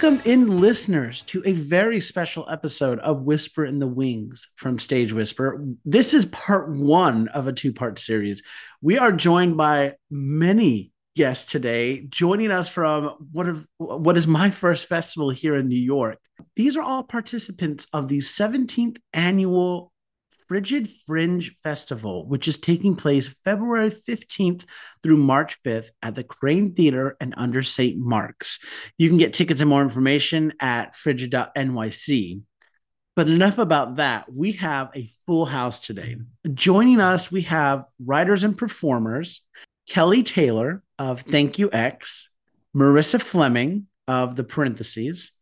Welcome in, listeners, to a very special episode of Whisper in the Wings from Stage Whisper. This is part one of a two part series. We are joined by many guests today, joining us from what, of, what is my first festival here in New York. These are all participants of the 17th annual Frigid Fringe Festival, which is taking place February 15th through March 5th at the Kraine Theater and under St. Mark's. You can get tickets and more information at frigid.nyc. But enough about that. We have a full house today. Joining us, we have writers and performers Kelly Taylor of Thank U, Ex, Marissa Fleming of The Parentheses,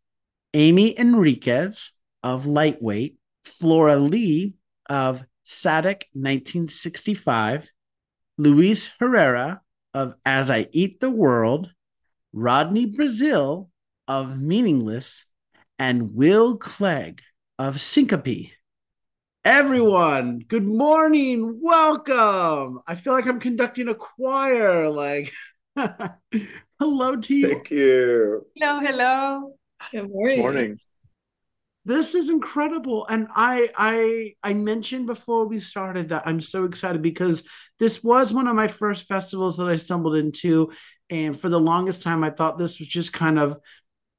Amie Enriquez of Lightweight, Flora Le of Sadec 1965, Luis Herrera of As I Eat the World, Rodney Brazil of Meaningless, and Will Clegg of Syncope. Everyone, good morning. Welcome. I feel like I'm conducting a choir. Like, hello to you. Thank you. Hello, hello. Good morning. Morning. This is incredible. And I I I mentioned before we started that I'm so excited because this was one of my first festivals that I stumbled into. And for the longest time, I thought this was just kind of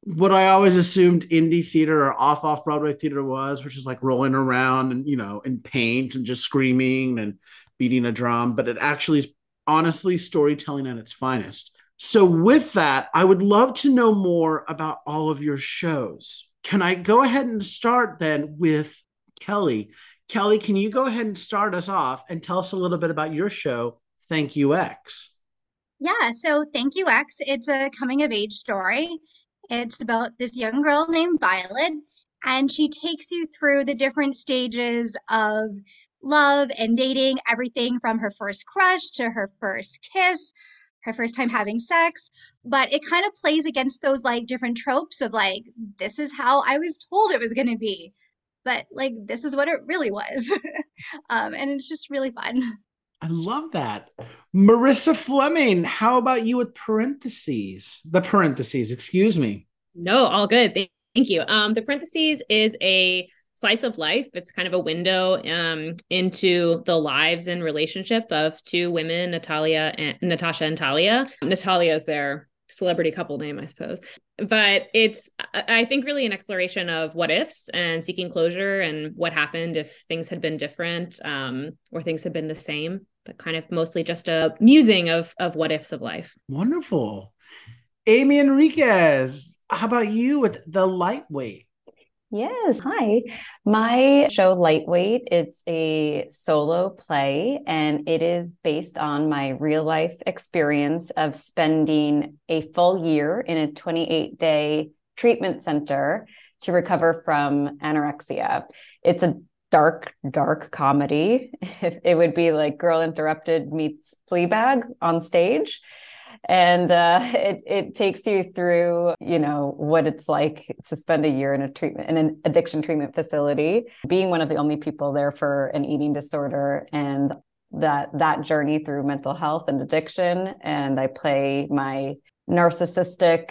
what I always assumed indie theater or off off Broadway theater was, which is like rolling around and you know in paint and just screaming and beating a drum. But it actually is honestly storytelling at its finest. So with that, I would love to know more about all of your shows can I go ahead and start then with Kelly? Kelly, can you go ahead and start us off and tell us a little bit about your show, Thank U, Ex? Yeah, so Thank U, Ex, it's a coming of age story. It's about this young girl named Violet, and she takes you through the different stages of love and dating, everything from her first crush to her first kiss, her first time having sex, but it kind of plays against those like different tropes of like this is how I was told it was going to be, but like this is what it really was, um, and it's just really fun. I love that. Marissa Fleming, how about you with parentheses? The parentheses, excuse me. No, all good. Thank you. Um, the parentheses is a slice of life. It's kind of a window um, into the lives and relationship of two women, Natalia and Natasha and Talia. Natalia is their celebrity couple name, I suppose. But it's, I think, really an exploration of what ifs and seeking closure and what happened if things had been different um, or things had been the same. But kind of mostly just a musing of of what ifs of life. Wonderful, Amie Enriquez. How about you with the lightweight? Yes. Hi. My show, Lightweight, it's a solo play and it is based on my real life experience of spending a full year in a 28 day treatment center to recover from anorexia. It's a dark, dark comedy. If it would be like Girl Interrupted meets Fleabag on stage and uh, it it takes you through you know what it's like to spend a year in a treatment in an addiction treatment facility being one of the only people there for an eating disorder and that that journey through mental health and addiction. And i play my narcissistic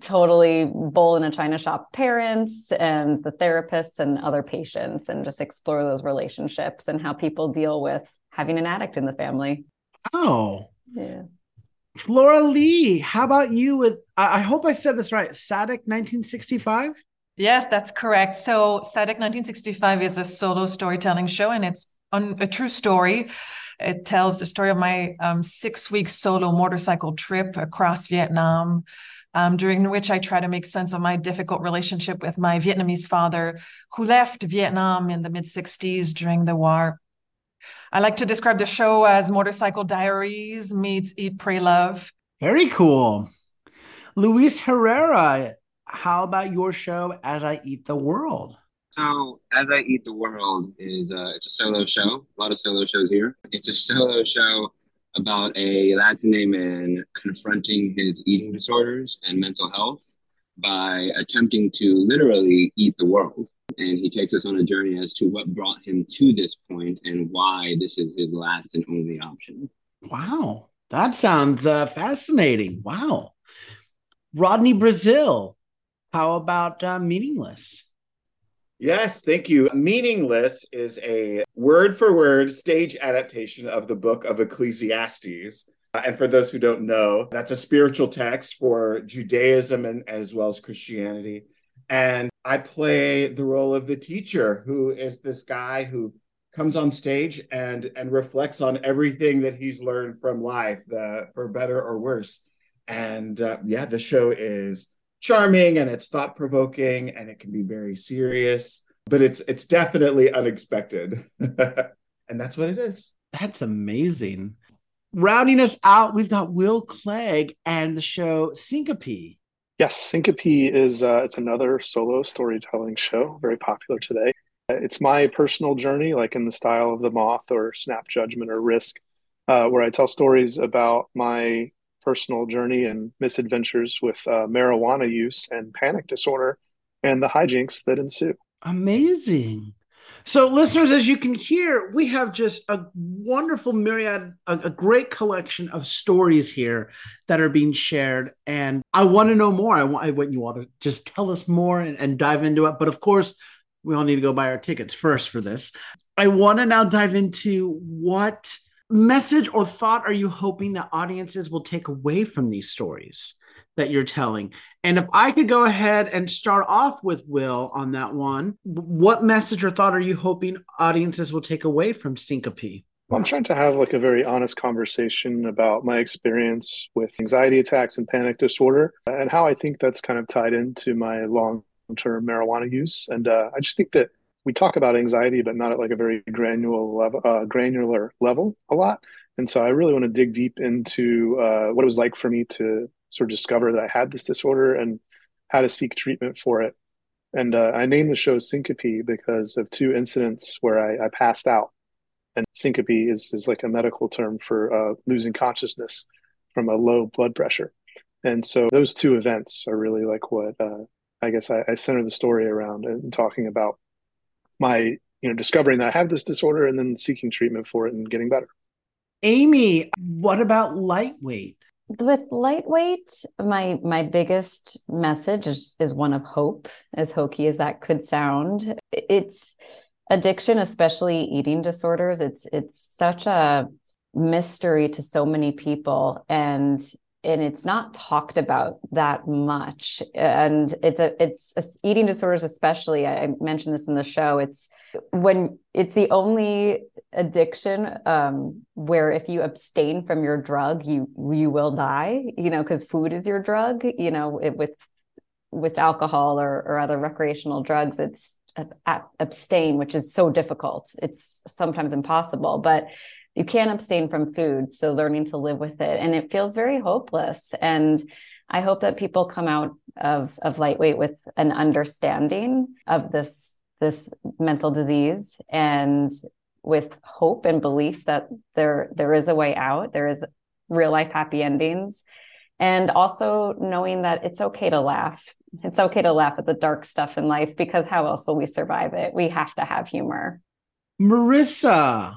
totally bull in a china shop parents and the therapists and other patients and just explore those relationships and how people deal with having an addict in the family. Oh. Yeah Flora Le, how about you with, I, hope I said this right, Sadec 1965? Yes, that's correct. So Sadec 1965 is a solo storytelling show and it's on a true story. It tells the story of my um, six week solo motorcycle trip across Vietnam, um, during which I try to make sense of my difficult relationship with my Vietnamese father, who left Vietnam in the mid 60s during the war. I like to describe the show as Motorcycle Diaries meets Eat, Pray, Love. Very cool. Luis Herrera, how about your show As I Eat the World? So, As I Eat the World is uh, it's a solo show. A lot of solo shows here. It's a solo show about a Latin man confronting his eating disorders and mental health by attempting to literally eat the world and he takes us on a journey as to what brought him to this point and why this is his last and only option. Wow, that sounds uh, fascinating. Wow. Rodney Brazil, how about uh, Meaningless? Yes, thank you. Meaningless is a word for word stage adaptation of the book of Ecclesiastes. Uh, and for those who don't know, that's a spiritual text for Judaism and as well as Christianity. And I play the role of the teacher, who is this guy who comes on stage and and reflects on everything that he's learned from life, the, for better or worse. And uh, yeah, the show is charming and it's thought provoking and it can be very serious, but it's it's definitely unexpected, and that's what it is. That's amazing. Rounding us out, we've got Will Clegg and the show Syncope. Yes, Syncope is uh, it's another solo storytelling show, very popular today. It's my personal journey, like in the style of The Moth or Snap Judgment or Risk, uh, where I tell stories about my personal journey and misadventures with uh, marijuana use and panic disorder and the hijinks that ensue. Amazing. So, listeners, as you can hear, we have just a wonderful myriad, a, a, great collection of stories here that are being shared. And I want to know more. I want, I want you all to just tell us more and, and dive into it. But of course, we all need to go buy our tickets first for this. I want to now dive into what message or thought are you hoping that audiences will take away from these stories that you're telling? And if I could go ahead and start off with Will on that one, what message or thought are you hoping audiences will take away from Syncope? I'm trying to have like a very honest conversation about my experience with anxiety attacks and panic disorder and how I think that's kind of tied into my long term marijuana use. And uh, I just think that we talk about anxiety, but not at like a very granular level, uh, granular level a lot. And so I really want to dig deep into uh, what it was like for me to sort of discover that I had this disorder and how to seek treatment for it. And uh, I named the show Syncope because of two incidents where I, I passed out. And syncope is, is like a medical term for uh, losing consciousness from a low blood pressure. And so those two events are really like what uh, I guess I, I center the story around and talking about my you know discovering that I have this disorder and then seeking treatment for it and getting better. Amie, what about lightweight? With lightweight, my my biggest message is, is one of hope, as hokey as that could sound. It's addiction, especially eating disorders. It's it's such a mystery to so many people and and it's not talked about that much. And it's a it's a, eating disorders especially i mentioned this in the show it's when it's the only addiction um, where if you abstain from your drug you you will die you know because food is your drug you know it, with with alcohol or, or other recreational drugs it's abstain which is so difficult. It's sometimes impossible but you can't abstain from food so learning to live with it. And it feels very hopeless. And i hope that people come out of of lightweight with an understanding of this this mental disease and with hope and belief that there there is a way out there is real life happy endings and also knowing that it's okay to laugh. It's okay to laugh at the dark stuff in life because how else will we survive it? We have to have humor. Marissa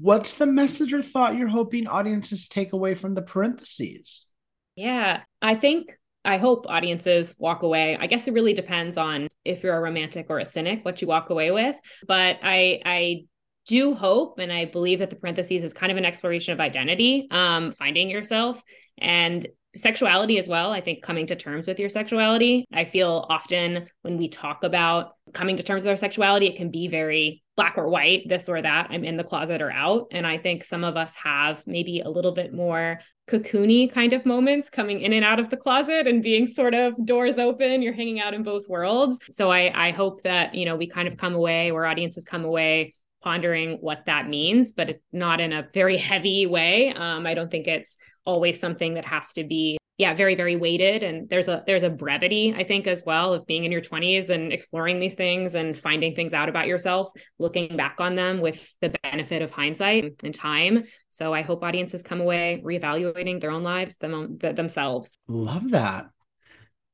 what's the message or thought you're hoping audiences take away from the parentheses? Yeah, I think I hope audiences walk away. I guess it really depends on if you're a romantic or a cynic, what you walk away with. But I I do hope and I believe that the parentheses is kind of an exploration of identity, um, finding yourself and sexuality as well. I think coming to terms with your sexuality. I feel often when we talk about coming to terms with our sexuality, it can be very black or white, this or that. I'm in the closet or out. And I think some of us have maybe a little bit more cocoony kind of moments coming in and out of the closet and being sort of doors open. You're hanging out in both worlds. So I, I hope that, you know, we kind of come away or audiences come away pondering what that means, but it's not in a very heavy way. Um, I don't think it's always something that has to be yeah very very weighted. And there's a there's a brevity i think as well of being in your 20s and exploring these things and finding things out about yourself looking back on them with the benefit of hindsight and time. So i hope audiences come away reevaluating their own lives them, themselves. Love that.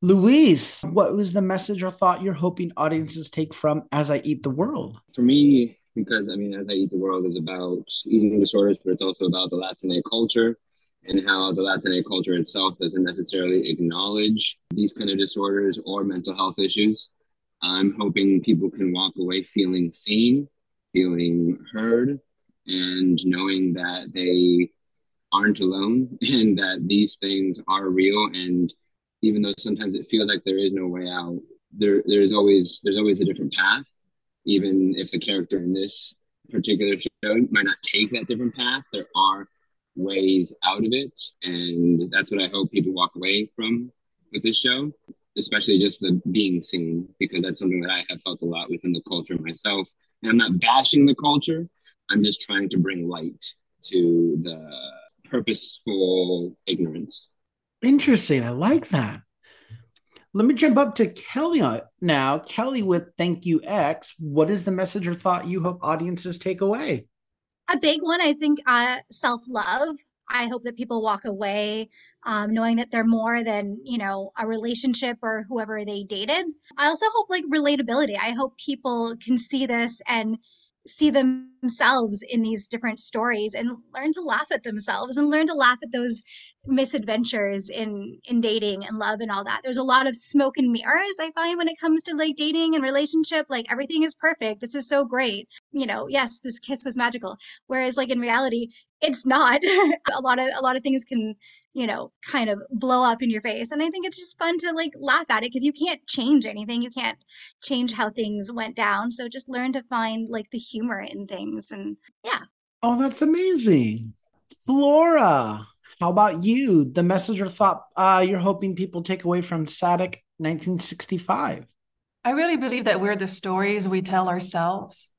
Luis what was the message or thought you're hoping audiences take from as i eat the world? For me because i mean as i eat the world is about eating disorders but it's also about the latinx culture and how the Latina culture itself doesn't necessarily acknowledge these kind of disorders or mental health issues. I'm hoping people can walk away feeling seen, feeling heard, and knowing that they aren't alone and that these things are real. And even though sometimes it feels like there is no way out, there there's always there's always a different path. Even if the character in this particular show might not take that different path, there are ways out of it. And that's what I hope people walk away from with this show, especially just the being seen, because that's something that I have felt a lot within the culture myself. And I'm not bashing the culture, I'm just trying to bring light to the purposeful ignorance. Interesting. I like that. Let me jump up to Kelly now. Kelly with Thank U, Ex. What is the message or thought you hope audiences take away? A big one, I think, uh, self love. I hope that people walk away um, knowing that they're more than, you know, a relationship or whoever they dated. I also hope like relatability. I hope people can see this and see themselves in these different stories and learn to laugh at themselves and learn to laugh at those misadventures in in dating and love and all that. There's a lot of smoke and mirrors i find when it comes to like dating and relationship like everything is perfect. This is so great. You know yes this kiss was magical. Whereas like in reality it's not. A lot of a lot of things can you know kind of blow up in your face and i think it's just fun to like laugh at it because you can't change anything you can't change how things went down so just learn to find like the humor in things and yeah oh that's amazing flora how about you? The message or thought uh, you're hoping people take away from Sadec 1965? I really believe that we're the stories we tell ourselves.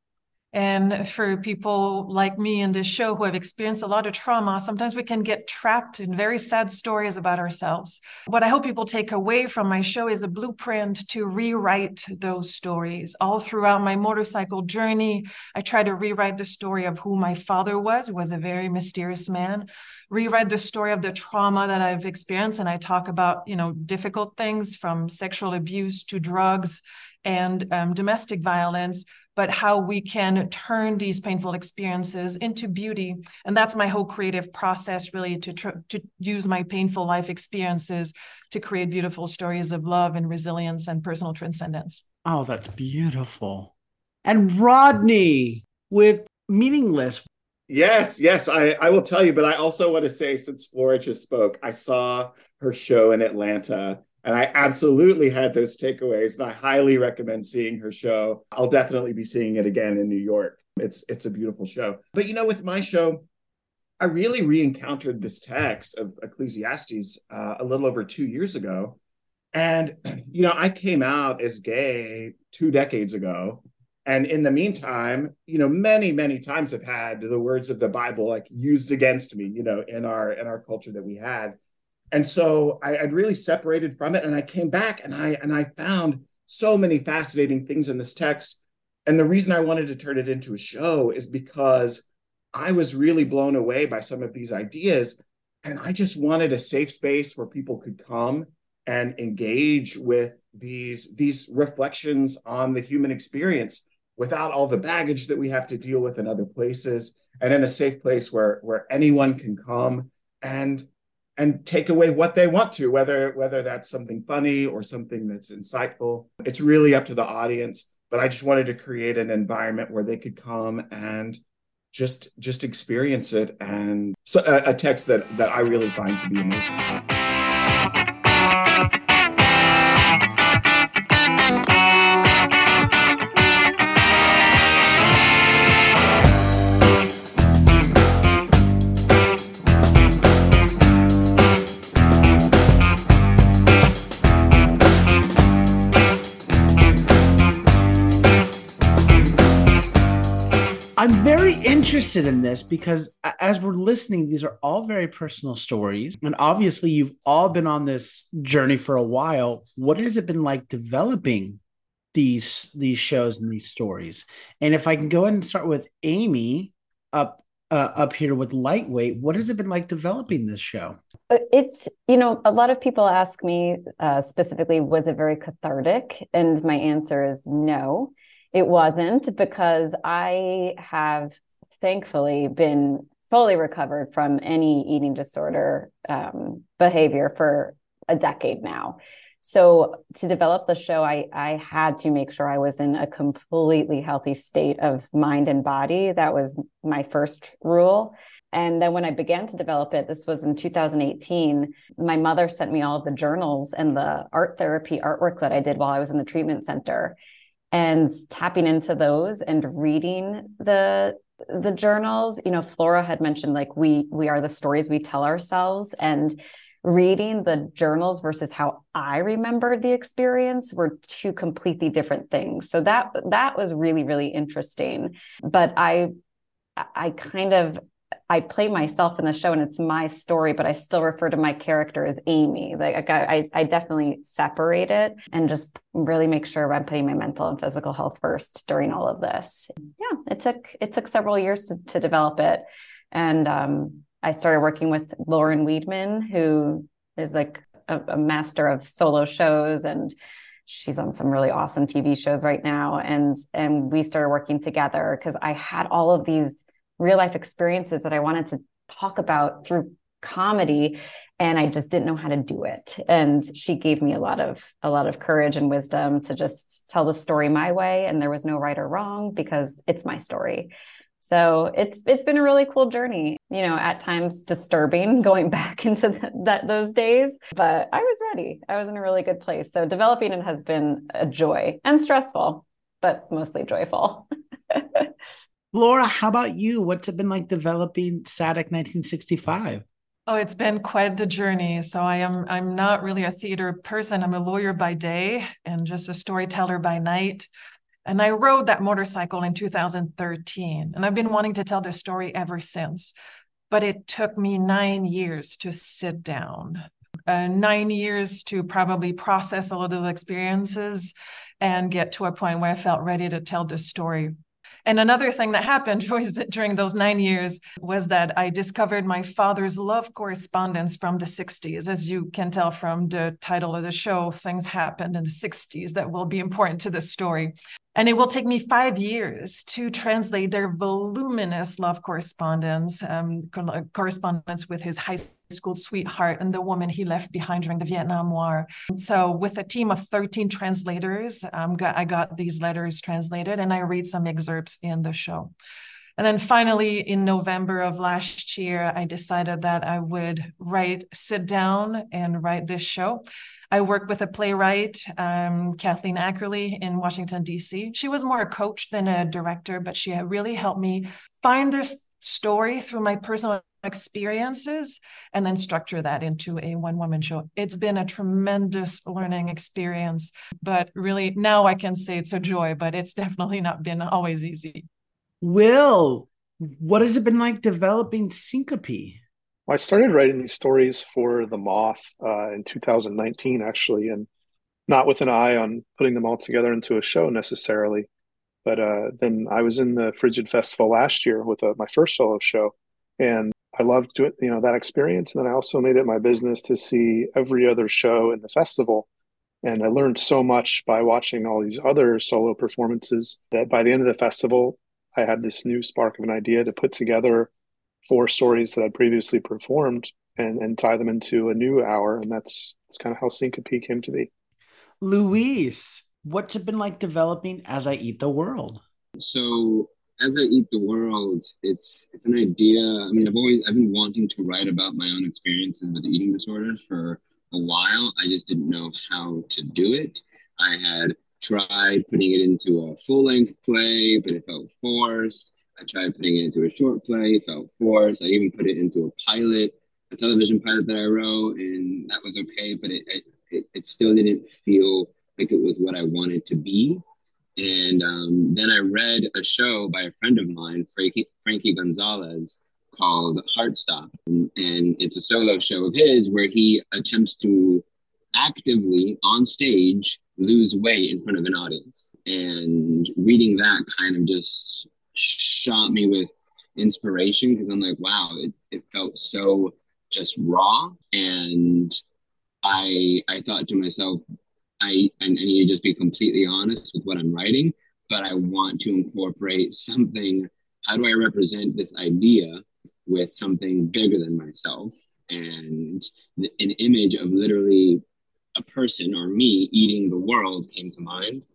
And for people like me in this show who have experienced a lot of trauma, sometimes we can get trapped in very sad stories about ourselves. What I hope people take away from my show is a blueprint to rewrite those stories. All throughout my motorcycle journey, I try to rewrite the story of who my father was, who was a very mysterious man, rewrite the story of the trauma that I've experienced. And I talk about, you know, difficult things from sexual abuse to drugs and um, domestic violence but how we can turn these painful experiences into beauty. And that's my whole creative process, really, to, tr- to use my painful life experiences to create beautiful stories of love and resilience and personal transcendence. Oh, that's beautiful. And Rodney with Meaningless. Yes, yes, I, I will tell you, but I also want to say, since Flora just spoke, I saw her show in Atlanta and I absolutely had those takeaways, and I highly recommend seeing her show. I'll definitely be seeing it again in New York. It's it's a beautiful show. But you know, with my show, I really re-encountered this text of Ecclesiastes uh, a little over two years ago, and you know, I came out as gay two decades ago, and in the meantime, you know, many many times have had the words of the Bible like used against me, you know, in our in our culture that we had and so I, would really separated from it, and I came back and I and I found so many fascinating things in this text. And the reason I wanted to turn it into a show is because I was really blown away by some of these ideas, and I just wanted a safe space where people could come and engage with these these reflections on the human experience without all the baggage that we have to deal with in other places and in a safe place where where anyone can come and and take away what they want to whether whether that's something funny or something that's insightful. It's really up to the audience but i just wanted to create an environment where they could come and just just experience it and so a, a text that that i really find to be amazing interested in this because as we're listening, these are all very personal stories. And obviously, you've all been on this journey for a while. What has it been like developing these these shows and these stories? And if I can go ahead and start with Amie up uh, up here with lightweight what has it been like developing this show uh, it's you know a lot of people ask me uh, specifically was it very cathartic and my answer is no it wasn't because I have thankfully been fully recovered from any eating disorder um, behavior for a decade now. So to develop the show, I I had to make sure I was in a completely healthy state of mind and body. That was my first rule. And then when I began to develop it, this was in 2018, my mother sent me all of the journals and the art therapy artwork that I did while I was in the treatment center. And tapping into those and reading the the journals, you know, Flora had mentioned like we we are the stories we tell ourselves and reading the journals versus how I remembered the experience were two completely different things. So that that was really really interesting. But I I kind of I play myself in the show and it's my story, but I still refer to my character as Amie. Like I, I definitely separate it and just really make sure I'm putting my mental and physical health first during all of this. Yeah, it took it took several years to, to develop it, and um, I started working with Lauren Weedman, who is like a, a master of solo shows and she's on some really awesome TV shows right now and and we started working together because I had all of these real life experiences that I wanted to talk about through comedy and I just didn't know how to do it. And she gave me a lot of a lot of courage and wisdom to just tell the story my way and there was no right or wrong because it's my story. So it's it's been a really cool journey you know at times disturbing going back into the, that those days but I was ready. I was in a really good place. So developing it has been a joy and stressful but mostly joyful Laura, how about you? What's it been like developing Sadec 1965? Oh, it's been quite the journey. So I am I'm not really a theater person. I'm a lawyer by day and just a storyteller by night. And I rode that motorcycle in 2013. And I've been wanting to tell this story ever since. But it took me nine years to sit down, uh, nine years to probably process all of those experiences and get to a point where I felt ready to tell this story and another thing that happened was that during those nine years was that I discovered my father's love correspondence from the 60s. As you can tell from the title of the show, things happened in the 60s that will be important to the story. And it will take me five years to translate their voluminous love correspondence, um, correspondence with his high school sweetheart and the woman he left behind during the Vietnam War. So, with a team of 13 translators, um, got, I got these letters translated and I read some excerpts in the show. And then finally, in November of last year, I decided that I would write, sit down and write this show. I worked with a playwright, um, Kathleen Ackerley, in Washington, D.C. She was more a coach than a director, but she really helped me find this story through my personal experiences and then structure that into a one woman show. It's been a tremendous learning experience, but really now I can say it's a joy, but it's definitely not been always easy. Will, what has it been like developing Syncope? Well, I started writing these stories for The Moth uh, in 2019, actually, and not with an eye on putting them all together into a show necessarily. But uh, then I was in the Frigid Festival last year with a, uh, my first solo show, and I loved doing, you know that experience. And then I also made it my business to see every other show in the festival, and I learned so much by watching all these other solo performances that by the end of the festival, I had this new spark of an idea to put together four stories that I'd previously performed and, and tie them into a new hour. And that's, that's kind of how Syncope came to be. Luis, what's it been like developing As I Eat the World? So as I eat the world, it's it's an idea. I mean, I've always I've been wanting to write about my own experiences with eating disorders for a while. I just didn't know how to do it. I had tried putting it into a full length play, but it felt forced. I tried putting it into a short play, it felt forced. I even put it into a pilot, a television pilot that I wrote, and that was okay, but it, it, it still didn't feel like it was what I wanted to be. And um, then I read a show by a friend of mine, Frankie, Frankie Gonzalez, called Heartstop. And, and it's a solo show of his where he attempts to actively on stage lose weight in front of an audience. And reading that kind of just shot me with inspiration because I'm like, wow, it, it felt so just raw. And I I thought to myself, I, need to just be completely honest with what I'm writing, but I want to incorporate something. How do I represent this idea with something bigger than myself. And an image of literally a person or me eating the world came to mind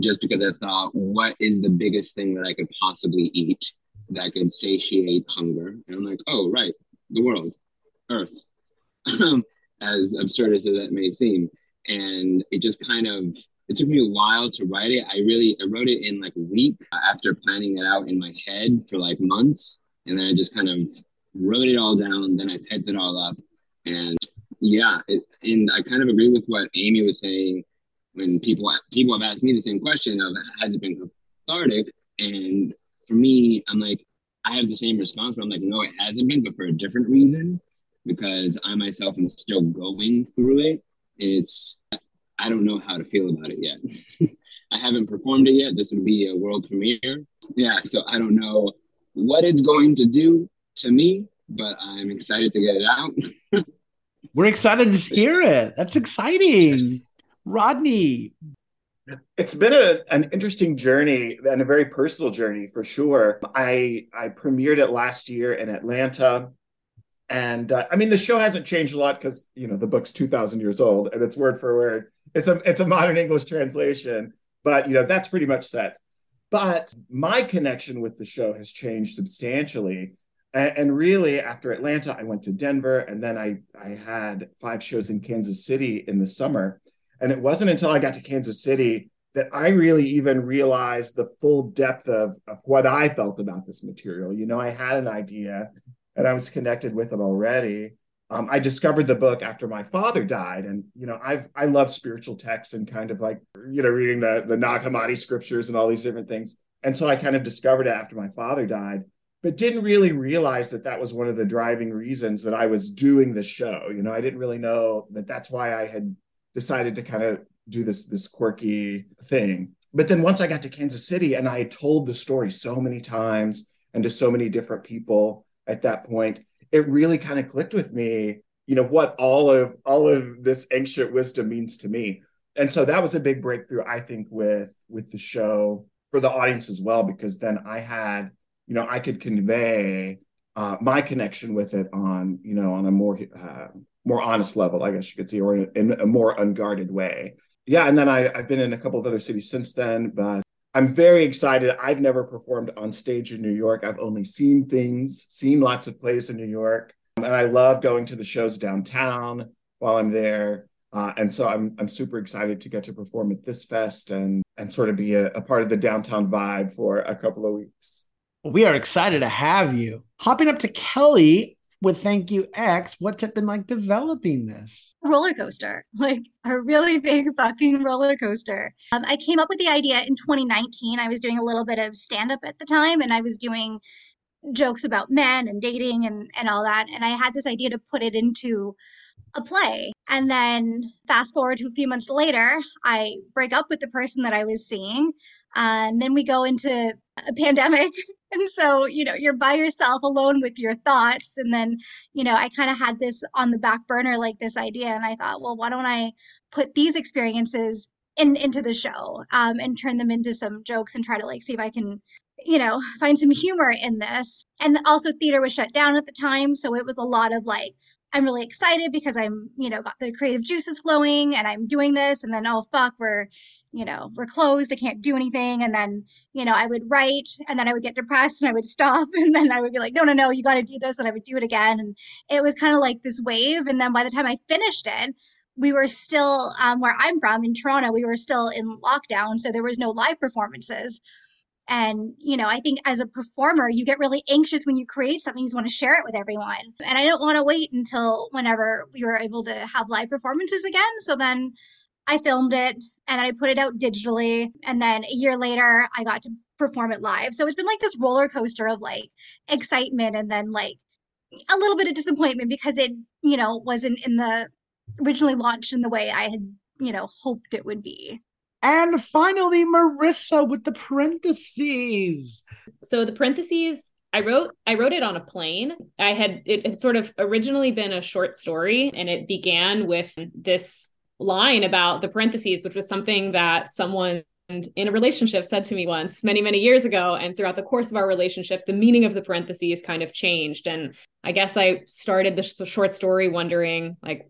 just because I thought, what is the biggest thing that I could possibly eat that could satiate hunger? And I'm like, oh, right, the world, Earth, as absurd as that may seem. And it just kind of, it took me a while to write it. I really, I wrote it in like a week after planning it out in my head for like months. And then I just kind of wrote it all down. Then I typed it all up. And yeah, it, and I kind of agree with what Amie was saying when people people have asked me the same question of has it been cathartic? And for me, I'm like, I have the same response. But I'm like, no, it hasn't been, but for a different reason, because I myself am still going through it. It's I don't know how to feel about it yet. I haven't performed it yet. This would be a world premiere. Yeah, so I don't know what it's going to do to me, but I'm excited to get it out. We're excited to hear it. That's exciting. Rodney. It's been a, an interesting journey and a very personal journey for sure. I I premiered it last year in Atlanta. And uh, I mean, the show hasn't changed a lot because you know the book's two thousand years old and it's word for word. It's a it's a modern English translation, but you know that's pretty much set. But my connection with the show has changed substantially and, and really, after Atlanta, I went to Denver, and then I I had five shows in Kansas City in the summer. And it wasn't until I got to Kansas City that I really even realized the full depth of, of what I felt about this material. You know, I had an idea and I was connected with it already. Um, I discovered the book after my father died, and you know, I've I love spiritual texts and kind of like you know reading the the Nag Hammadi scriptures and all these different things. And so I kind of discovered it after my father died but didn't really realize that that was one of the driving reasons that I was doing the show. You know, I didn't really know that that's why I had decided to kind of do this this quirky thing. But then once I got to Kansas City and I had told the story so many times and to so many different people at that point, it really kind of clicked with me, you know, what all of all of this ancient wisdom means to me. And so that was a big breakthrough, I think, with with the show for the audience as well, because then I had you know, I could convey uh, my connection with it on, you know, on a more uh, more honest level, I guess you could say, or in, a more unguarded way. Yeah, and then I, I've been in a couple of other cities since then, but I'm very excited. I've never performed on stage in New York. I've only seen things, seen lots of plays in New York, and I love going to the shows downtown while I'm there. Uh, and so I'm I'm super excited to get to perform at this fest and and sort of be a, a part of the downtown vibe for a couple of weeks. We are excited to have you. Hopping up to Kelly with Thank U, Ex, what's it been like developing this? Roller coaster, like a really big fucking roller coaster. Um, I came up with the idea in 2019. I was doing a little bit of stand up at the time and I was doing jokes about men and dating and, and all that. And I had this idea to put it into a play. And then fast forward to a few months later, I break up with the person that I was seeing. Uh, and then we go into a pandemic and so you know you're by yourself alone with your thoughts and then you know i kind of had this on the back burner like this idea and i thought well why don't i put these experiences in into the show um, and turn them into some jokes and try to like see if i can you know find some humor in this. And also theater was shut down at the time so it was a lot of like i'm really excited because i'm you know got the creative juices flowing and i'm doing this and then oh fuck we're you know, we're closed, I can't do anything. And then, you know, I would write and then I would get depressed and I would stop. And then I would be like, no, no, no, you got to do this. And I would do it again. And it was kind of like this wave. And then by the time I finished it, we were still um, where I'm from in Toronto, we were still in lockdown. So there was no live performances. And, you know, I think as a performer, you get really anxious when you create something, you want to share it with everyone. And I don't want to wait until whenever we were able to have live performances again. So then I filmed it and I put it out digitally. And then a year later, I got to perform it live. So it's been like this roller coaster of like excitement and then like a little bit of disappointment because it, you know, wasn't in the originally launched in the way I had, you know, hoped it would be. And finally, Marissa with the parentheses. So the parentheses I wrote I wrote it on a plane. I had it had sort of originally been a short story and it began with this line about the parentheses, which was something that someone in a relationship said to me once many many years ago. And throughout the course of our relationship the meaning of the parentheses kind of changed. And i guess i started the short story wondering like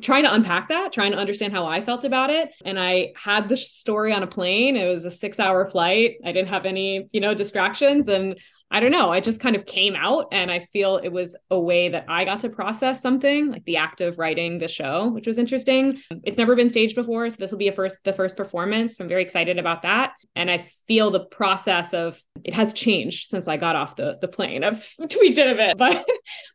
trying to unpack that trying to understand how i felt about it and i had the story on a plane it was a 6 hour flight i didn't have any you know distractions and I don't know, I just kind of came out and I feel it was a way that I got to process something like the act of writing the show, which was interesting. It's never been staged before, so this will be a first the first performance. I'm very excited about that. And I feel the process of it has changed since I got off the the plane. I've tweaked it a bit, but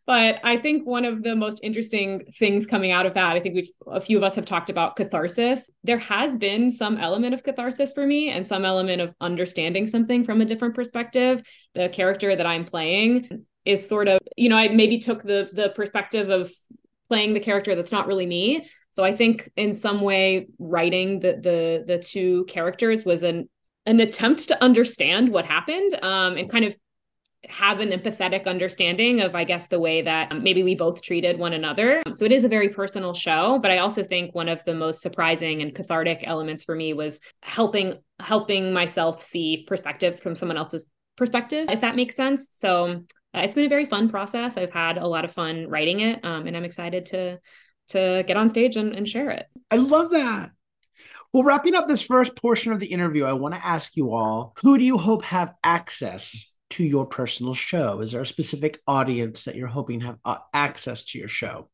but I think one of the most interesting things coming out of that, I think we've a few of us have talked about catharsis. There has been some element of catharsis for me and some element of understanding something from a different perspective. The character that I'm playing is sort of, you know, I maybe took the the perspective of playing the character that's not really me. So I think in some way writing the the the two characters was an an attempt to understand what happened um, and kind of have an empathetic understanding of i guess the way that maybe we both treated one another so it is a very personal show but i also think one of the most surprising and cathartic elements for me was helping helping myself see perspective from someone else's perspective, if that makes sense. So uh, it's been a very fun process. I've had a lot of fun writing it, um, and I'm excited to to get on stage and, and share it. I love that. Well, wrapping up this first portion of the interview, I want to ask you all who do you hope have access to your personal show? Is there a specific audience that you're hoping have uh, access to your show?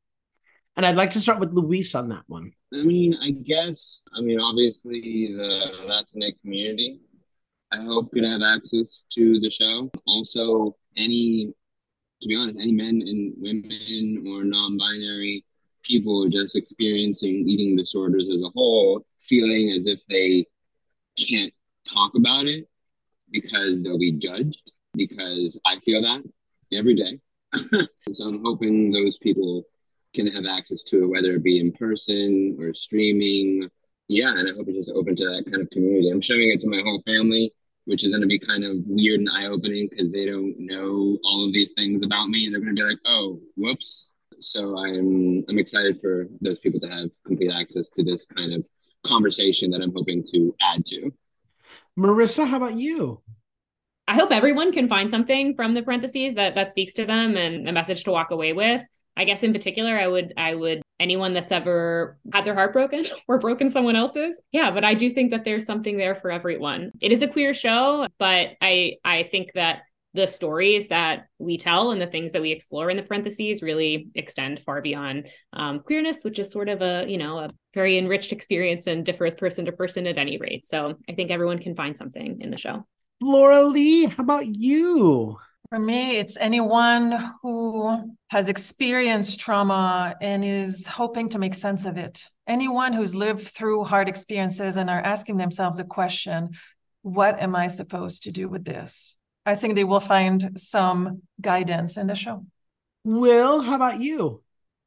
And I'd like to start with Luis on that one. I mean, I guess, I mean, obviously the Latinx community I hope could have access to the show. Also, any, to be honest, any men and women or non-binary people just experiencing eating disorders as a whole, feeling as if they can't talk about it because they'll be judged. Because I feel that every day. so I'm hoping those people can have access to it, whether it be in person or streaming. Yeah, and I hope it's just open to that kind of community. I'm showing it to my whole family which is going to be kind of weird and eye opening because they don't know all of these things about me. They're going to be like, oh, whoops. So I'm I'm excited for those people to have complete access to this kind of conversation that I'm hoping to add to. Marissa, how about you? I hope everyone can find something from the parentheses that that speaks to them and a message to walk away with. I guess in particular, I would I would anyone that's ever had their heart broken or broken someone else's. Yeah, but I do think that there's something there for everyone. It is a queer show, but I I think that the stories that we tell and the things that we explore in the parentheses really extend far beyond um, queerness, which is sort of a you know a very enriched experience and differs person to person at any rate. So I think everyone can find something in the show. Laura Lee, how about you? For me, it's anyone who has experienced trauma and is hoping to make sense of it. Anyone who's lived through hard experiences and are asking themselves a question what am I supposed to do with this? I think they will find some guidance in the show. Will, how about you?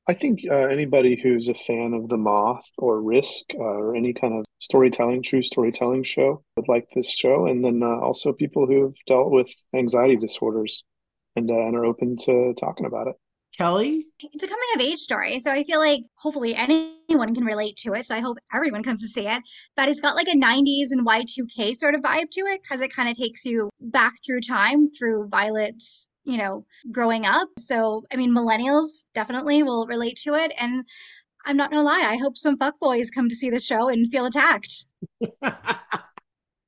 I think uh, anybody who's a fan of The Moth or Risk uh, or any kind of storytelling, true storytelling show would like this show. And then uh, also people who've dealt with anxiety disorders and, uh, and are open to talking about it. Kelly? It's a coming of age story. So I feel like hopefully anyone can relate to it. So I hope everyone comes to see it. But it's got like a 90s and Y2K sort of vibe to it because it kind of takes you back through time through Violet's you know, growing up. So, I mean, millennials definitely will relate to it. And I'm not going to lie, I hope some fuckboys come to see the show and feel attacked.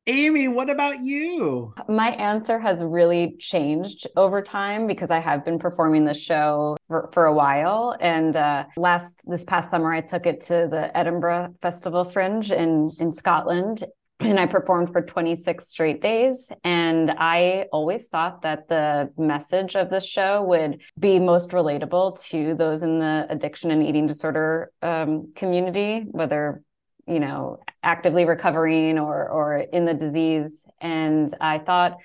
Amie, what about you? My answer has really changed over time because I have been performing this show for, for a while. And uh, last this past summer, I took it to the Edinburgh Festival Fringe in in Scotland, and I performed for 26 straight days. And I always thought that the message of this show would be most relatable to those in the addiction and eating disorder um, community, whether you know actively recovering or or in the disease. And I thought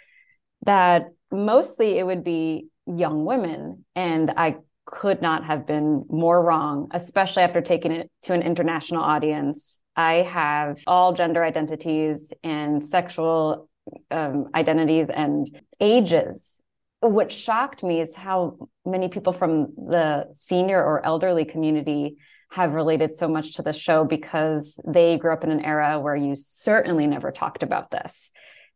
that mostly it would be young women, and I could not have been more wrong, especially after taking it to an international audience. I have all gender identities and sexual um, identities and ages. What shocked me is how many people from the senior or elderly community have related so much to the show because they grew up in an era where you certainly never talked about this.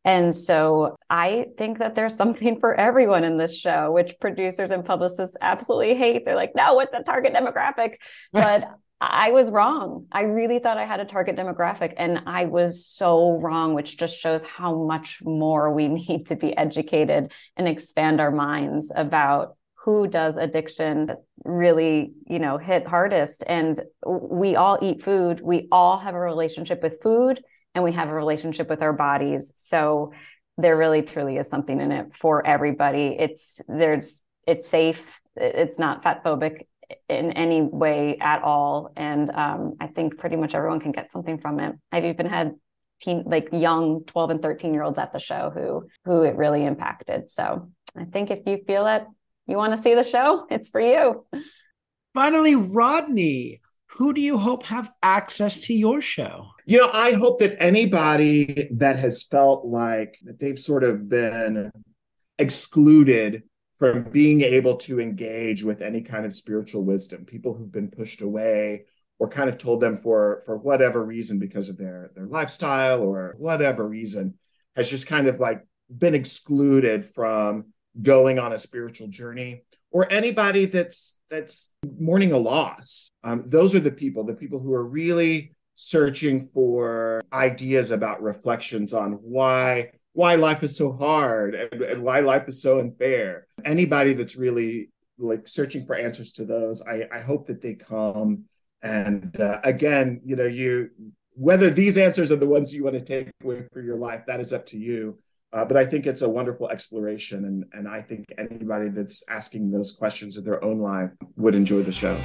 And so I think that there's something for everyone in this show, which producers and publicists absolutely hate. They're like, no, what's the target demographic? But I was wrong. I really thought I had a target demographic and I was so wrong, which just shows how much more we need to be educated and expand our minds about who does addiction really, you know, hit hardest. And we all eat food. We all have a relationship with food and we have a relationship with our bodies. So there really truly is something in it for everybody. It's there's it's safe. It's not fat phobic in any way at all. And um, I think pretty much everyone can get something from it. I've even had teen like young 12 and 13 year olds at the show who who it really impacted. So I think if you feel it, you want to see the show, it's for you. Finally, Rodney, who do you hope have access to your show? You know, I hope that anybody that has felt like that they've sort of been excluded from being able to engage with any kind of spiritual wisdom people who've been pushed away or kind of told them for for whatever reason because of their their lifestyle or whatever reason has just kind of like been excluded from going on a spiritual journey or anybody that's that's mourning a loss um, those are the people the people who are really searching for ideas about reflections on why why life is so hard and, and why life is so unfair. Anybody that's really like searching for answers to those, I, I hope that they come. And uh, again, you know, you whether these answers are the ones you want to take away for your life, that is up to you. Uh, but I think it's a wonderful exploration, and and I think anybody that's asking those questions in their own life would enjoy the show.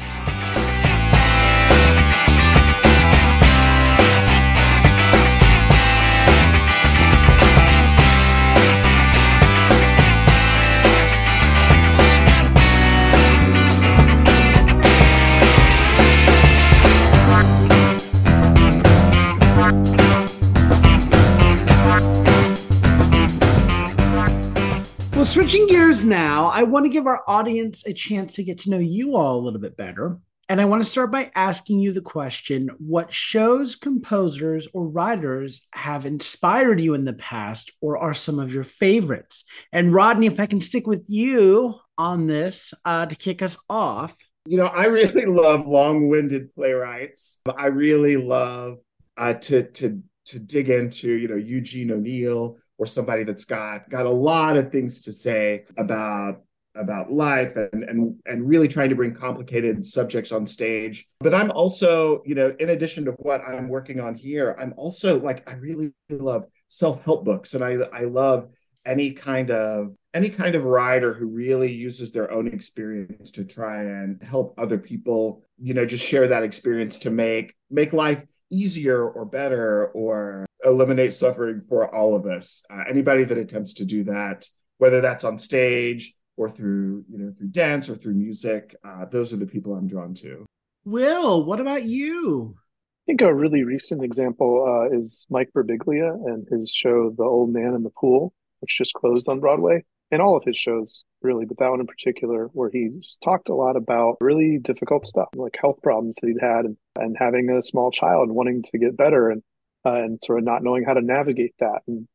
Switching gears now, I want to give our audience a chance to get to know you all a little bit better. And I want to start by asking you the question what shows, composers, or writers have inspired you in the past or are some of your favorites? And Rodney, if I can stick with you on this uh, to kick us off. You know, I really love long winded playwrights. I really love uh, to, to, to dig into, you know, Eugene O'Neill or somebody that's got got a lot of things to say about about life and and and really trying to bring complicated subjects on stage. But i'm also you know in addition to what i'm working on here i'm also like i really love self-help books. And i i love any kind of any kind of writer who really uses their own experience to try and help other people you know just share that experience to make make life easier or better or eliminate suffering for all of us. Uh, anybody that attempts to do that, whether that's on stage or through you know through dance or through music, uh, those are the people I'm drawn to. Will, what about you? I think a really recent example uh, is Mike Birbiglia and his show The Old Man and the Pool, which just closed on Broadway, and all of his shows really, but that one in particular, where he talked a lot about really difficult stuff, like health problems that he'd had and, and having a small child and wanting to get better and uh, and sort of not knowing how to navigate that. And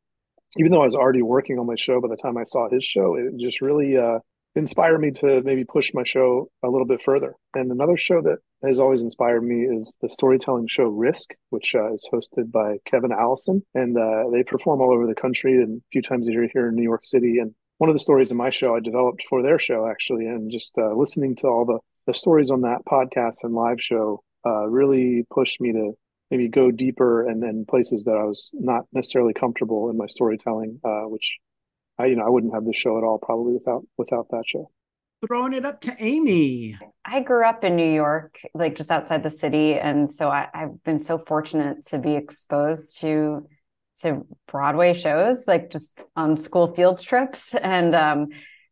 even though I was already working on my show by the time I saw his show, it just really uh, inspired me to maybe push my show a little bit further. And another show that has always inspired me is the storytelling show Risk, which uh, is hosted by Kevin Allison. And uh, they perform all over the country and a few times a year here in New York City. And one of the stories in my show I developed for their show, actually. And just uh, listening to all the, the stories on that podcast and live show uh, really pushed me to maybe go deeper and then places that I was not necessarily comfortable in my storytelling, uh, which I, you know, I wouldn't have this show at all probably without without that show. Throwing it up to Amie. I grew up in New York, like just outside the city, and so I, I've been so fortunate to be exposed to to Broadway shows, like just on school field trips. And um,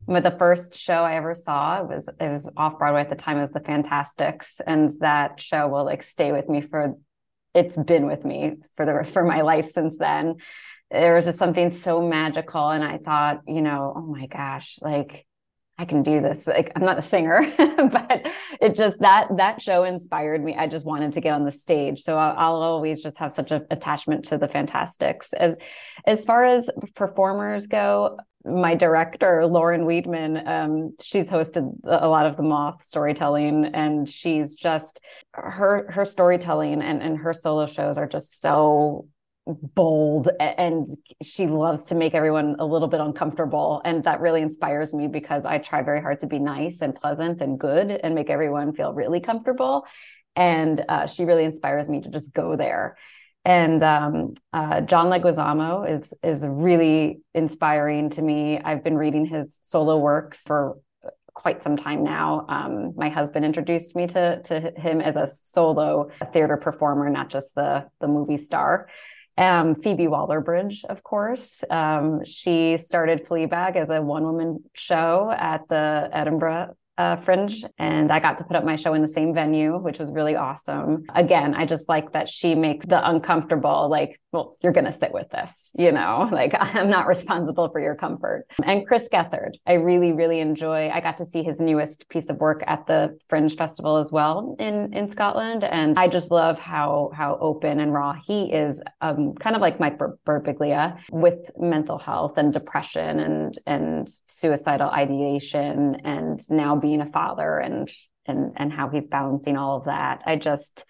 but the first show I ever saw was it was off Broadway at the time It was The Fantasticks, and that show will like stay with me for it's been with me for the for my life since then there was just something so magical. And I thought, you know, oh my gosh, like I can do this. Like I'm not a singer, but it just that that show inspired me. I just wanted to get on the stage. So I'll, I'll always just have such an attachment to the Fantasticks. As as far as performers go, my director Lauren Weedman, um, she's hosted a lot of the Moth storytelling, and she's just her her storytelling and and her solo shows are just so bold and she loves to make everyone a little bit uncomfortable and that really inspires me because i try very hard to be nice and pleasant and good and make everyone feel really comfortable and uh, she really inspires me to just go there and um, uh, john leguizamo is is really inspiring to me i've been reading his solo works for quite some time now. Um, my husband introduced me to to him as a solo theater performer, not just the the movie star. Um, Phoebe Waller Bridge, of course. Um, she started Fleabag as a one woman show at the Edinburgh uh, Fringe, and I got to put up my show in the same venue, which was really awesome. Again, I just like that she makes the uncomfortable like well, you're going to sit with this, you know, like I'm not responsible for your comfort. And Chris Gethard, I really, really enjoy. I got to see his newest piece of work at the Fringe Festival as well in, in Scotland. And I just love how, how open and raw he is, um, kind of like Mike Birbiglia with mental health and depression and, and suicidal ideation and now being a father and, and, and how he's balancing all of that. I just,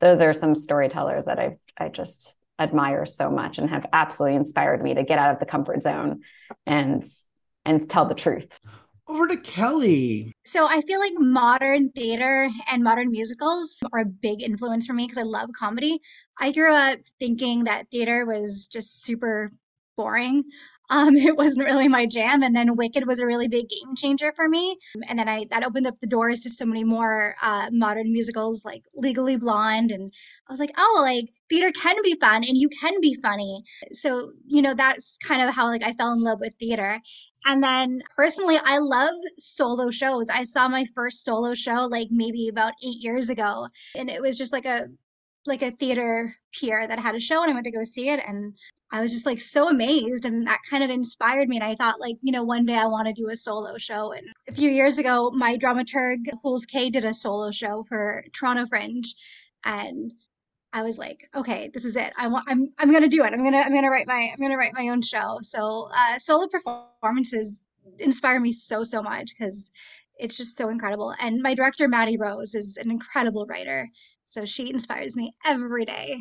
those are some storytellers that I, I just admire so much and have absolutely inspired me to get out of the comfort zone and and tell the truth. Over to Kelly. So I feel like modern theater and modern musicals are a big influence for me because I love comedy. I grew up thinking that theater was just super boring um, it wasn't really my jam. And then Wicked was a really big game changer for me. And then I that opened up the doors to so many more uh, modern musicals like Legally Blonde. And I was like, oh, like theater can be fun and you can be funny. So, you know, that's kind of how like I fell in love with theater. And then personally, I love solo shows. I saw my first solo show like maybe about eight years ago. And it was just like a like a theater peer that had a show and I went to go see it and I was just like so amazed and that kind of inspired me. And I thought like, you know, one day I want to do a solo show. And a few years ago, my dramaturg, Jules K did a solo show for Toronto Fringe. And I was like, okay, this is it. I want I'm I'm gonna do it. I'm gonna I'm gonna write my I'm gonna write my own show. So uh solo performances inspire me so so much because it's just so incredible. And my director, Maddie Rose, is an incredible writer. So she inspires me every day.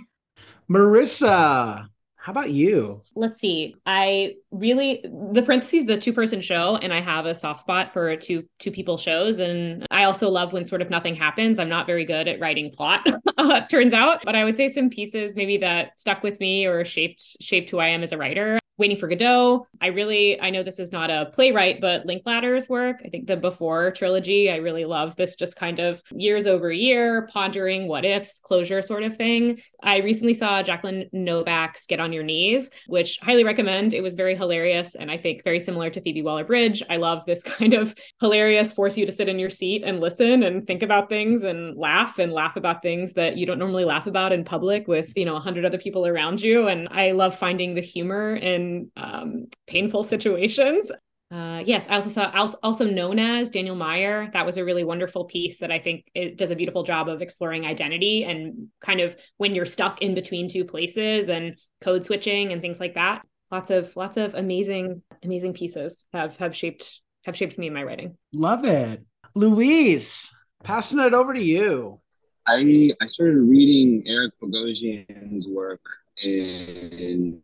Marissa, how about you? Let's see. I really the parentheses is a two person show, and I have a soft spot for two two people shows. And I also love when sort of nothing happens. I'm not very good at writing plot, uh, turns out. But I would say some pieces maybe that stuck with me or shaped shaped who I am as a writer. Waiting for Godot. I really, I know this is not a playwright, but Linklater's work, I think the Before trilogy, I really love this just kind of years over year, pondering what ifs, closure sort of thing. I recently saw Jacqueline Novak's Get on Your Knees, which highly recommend. It was very hilarious and I think very similar to Phoebe Waller Bridge. I love this kind of hilarious, force you to sit in your seat and listen and think about things and laugh and laugh about things that you don't normally laugh about in public with, you know, a hundred other people around you. And I love finding the humor in um, painful situations. Uh, yes, I also saw also known as Daniel Meyer. That was a really wonderful piece that I think it does a beautiful job of exploring identity and kind of when you're stuck in between two places and code switching and things like that. Lots of lots of amazing amazing pieces have have shaped have shaped me in my writing. Love it, Luis. Passing it over to you. I I started reading Eric Bogosian's work in